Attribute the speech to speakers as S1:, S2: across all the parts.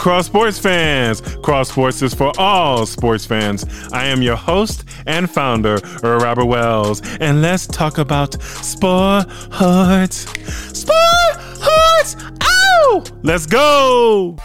S1: Cross Sports fans. Cross Sports is for all sports fans. I am your host and founder, Robert Wells, and let's talk about sports. Sports! Ow! Let's go!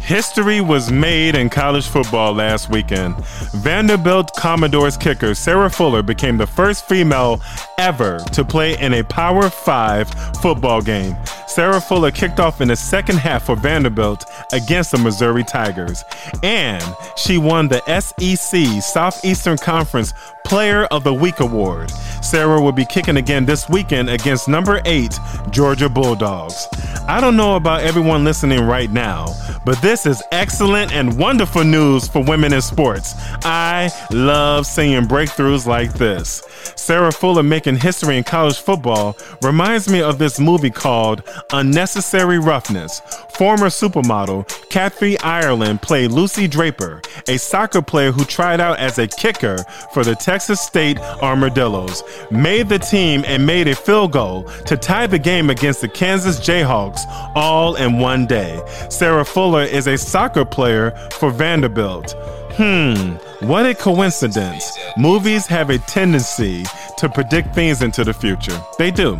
S1: History was made in college football last weekend. Vanderbilt Commodores kicker Sarah Fuller became the first female ever to play in a Power 5 football game. Sarah Fuller kicked off in the second half for Vanderbilt against the Missouri Tigers, and she won the SEC Southeastern Conference Player of the Week award. Sarah will be kicking again this weekend against number 8 Georgia Bulldogs. I don't know about everyone listening right now, but this is excellent and wonderful news for women in sports. I love seeing breakthroughs like this. Sarah Fuller making history in college football reminds me of this movie called Unnecessary Roughness. Former supermodel Kathy Ireland played Lucy Draper, a soccer player who tried out as a kicker for the Texas State Armadillos, made the team and made a field goal to tie the game against the Kansas Jayhawks all in one day. Sarah Fuller is a soccer player for Vanderbilt. Hmm, what a coincidence. Movies have a tendency to predict things into the future. They do.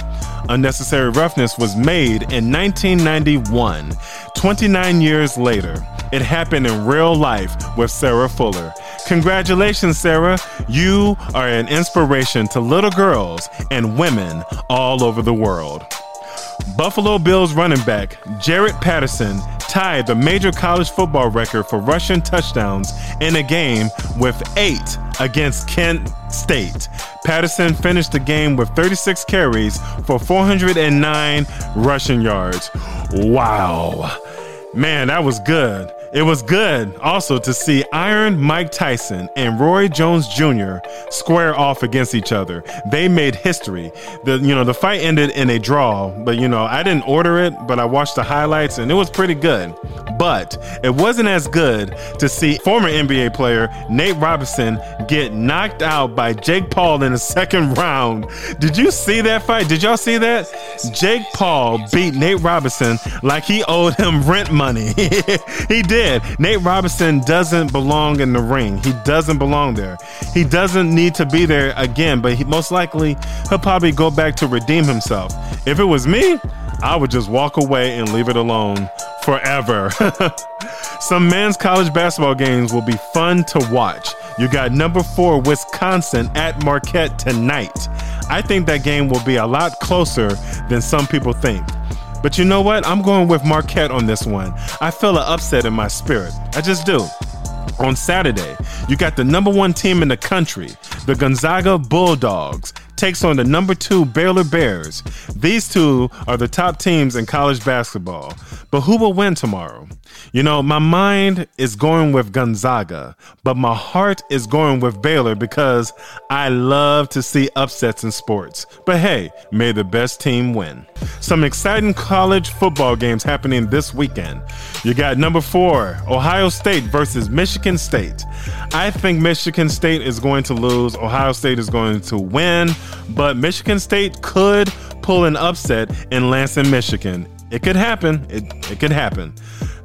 S1: Unnecessary Roughness was made in 1991. 29 years later, it happened in real life with Sarah Fuller. Congratulations, Sarah. You are an inspiration to little girls and women all over the world. Buffalo Bulls running back Jaret Patterson tied the major college football record for rushing touchdowns in a game with eight against Kent State. Patterson finished the game with 36 carries for 409 rushing yards. Wow. Man, that was good. It was good also to see Iron Mike Tyson and Roy Jones Jr. square off against each other. They made history. The you know the fight ended in a draw, but you know I didn't order it, but I watched the highlights and it was pretty good. But it wasn't as good to see former NBA player Nate Robinson get knocked out by Jake Paul in the second round. Did you see that fight? Did y'all see that? Jake Paul beat Nate Robinson like he owed him rent money. he did did. Nate Robinson doesn't belong in the ring. He doesn't belong there. He doesn't need to be there again, but he, most likely he'll probably go back to redeem himself. If it was me, I would just walk away and leave it alone forever. Some men's college basketball games will be fun to watch. You got number four Wisconsin at Marquette tonight. I think that game will be a lot closer than some people think. But you know what? I'm going with Marquette on this one. I feel an upset in my spirit. I just do. On Saturday, you got the number one team in the country, the Gonzaga Bulldogs, takes on the number two Baylor Bears. These two are the top teams in college basketball. But who will win tomorrow? You know, my mind is going with Gonzaga, but my heart is going with Baylor because I love to see upsets in sports. But hey, may the best team win. Some exciting college football games happening this weekend. You got number four, Ohio State versus Michigan State. I think Michigan State is going to lose, Ohio State is going to win, but Michigan State could pull an upset in Lansing, Michigan. It could happen. It, it could happen.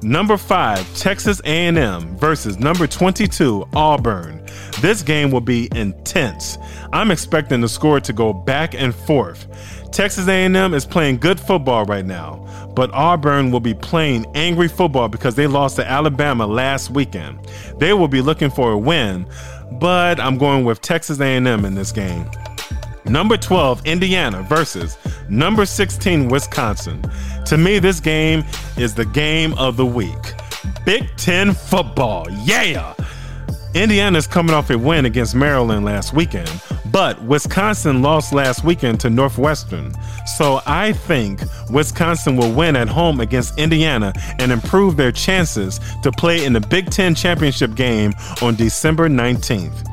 S1: Number five, Texas A&M versus number 22, Auburn. This game will be intense. I'm expecting the score to go back and forth. Texas A&M is playing good football right now, but Auburn will be playing angry football because they lost to Alabama last weekend. They will be looking for a win, but I'm going with Texas A&M in this game. Number 12, Indiana versus number 16, Wisconsin. To me, this game is the game of the week. Big Ten football. Yeah! Indiana's coming off a win against Maryland last weekend, but Wisconsin lost last weekend to Northwestern. So I think Wisconsin will win at home against Indiana and improve their chances to play in the Big Ten championship game on December 19th.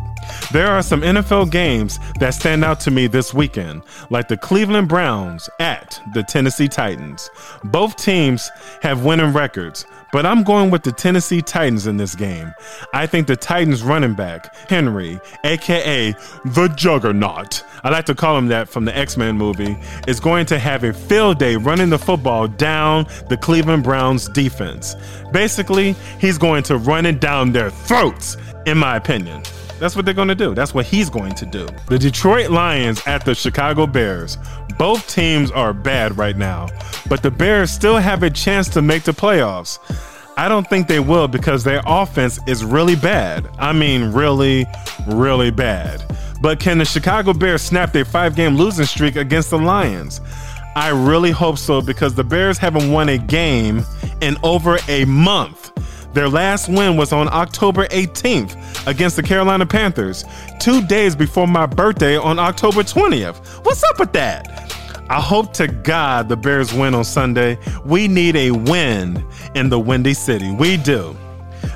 S1: There are some NFL games that stand out to me this weekend, like the Cleveland Browns at the Tennessee Titans. Both teams have winning records, But I'm going with the Tennessee Titans in this game. I think the Titans running back, Henry, aka the Juggernaut, I like to call him that from the X Men movie, is going to have a field day running the football down the Cleveland Browns defense. Basically, he's going to run it down their throats, in my opinion. That's what they're going to do. That's what he's going to do. The Detroit Lions at the Chicago Bears. Both teams are bad right now, but the Bears still have a chance to make the playoffs. I don't think they will because their offense is really bad. I mean, really, really bad. But can the Chicago Bears snap their five game losing streak against the Lions? I really hope so because the Bears haven't won a game in over a month. Their last win was on October 18th against the Carolina Panthers, two days before my birthday on October 20th. What's up with that? I hope to God the Bears win on Sunday. We need a win in the Windy City. We do.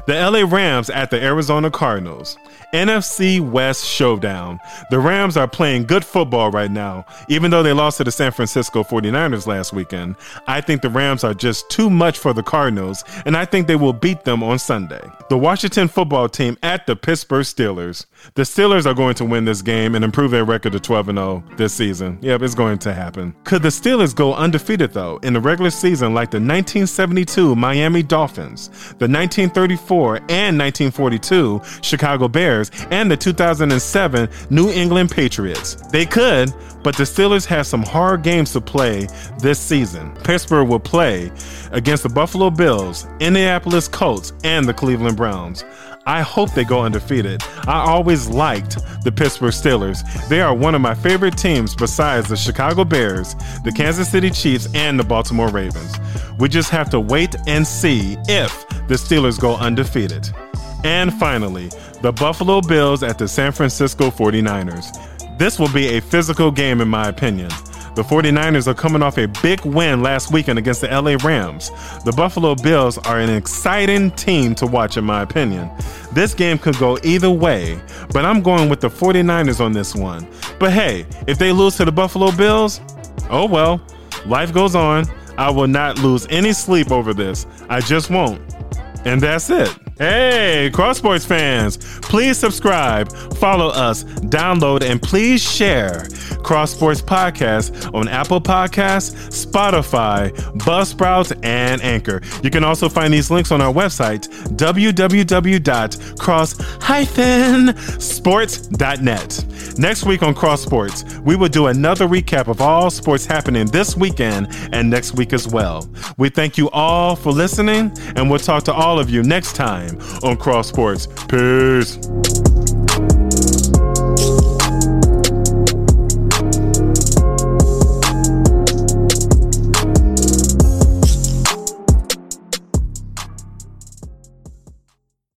S1: The LA Rams at the Arizona Cardinals. NFC West showdown. The Rams are playing good football right now, even though they lost to the San Francisco 49ers last weekend. I think the Rams are just too much for the Cardinals, and I think they will beat them on Sunday. The Washington football team at the Pittsburgh Steelers. The Steelers are going to win this game and improve their record to 12 0 this season. Yep, it's going to happen. Could the Steelers go undefeated, though, in the regular season like the 1972 Miami Dolphins, the 1934 and 1942 Chicago Bears, and the 2007 New England Patriots? They could, but the Steelers have some hard games to play this season. Pittsburgh will play against the Buffalo Bills, Indianapolis Colts, and the Cleveland Browns. I hope they go undefeated. I always liked the Pittsburgh Steelers. They are one of my favorite teams besides the Chicago Bears, the Kansas City Chiefs, and the Baltimore Ravens. We just have to wait and see if the Steelers go undefeated. And finally, the Buffalo Bills at the San Francisco 49ers. This will be a physical game, in my opinion. The 49ers are coming off a big win last weekend against the LA Rams. The Buffalo Bills are an exciting team to watch, in my opinion. This game could go either way, but I'm going with the 49ers on this one. But hey, if they lose to the Buffalo Bills, oh well, life goes on. I will not lose any sleep over this. I just won't. And that's it. Hey, Cross Sports fans, please subscribe, follow us, download, and please share Cross Sports Podcast on Apple Podcasts, Spotify, Buzzsprouts, and Anchor. You can also find these links on our website, www.cross-sports.net. Next week on Cross Sports, we will do another recap of all sports happening this weekend and next week as well. We thank you all for listening, and we'll talk to all of you next time on Cross Sports. Peace.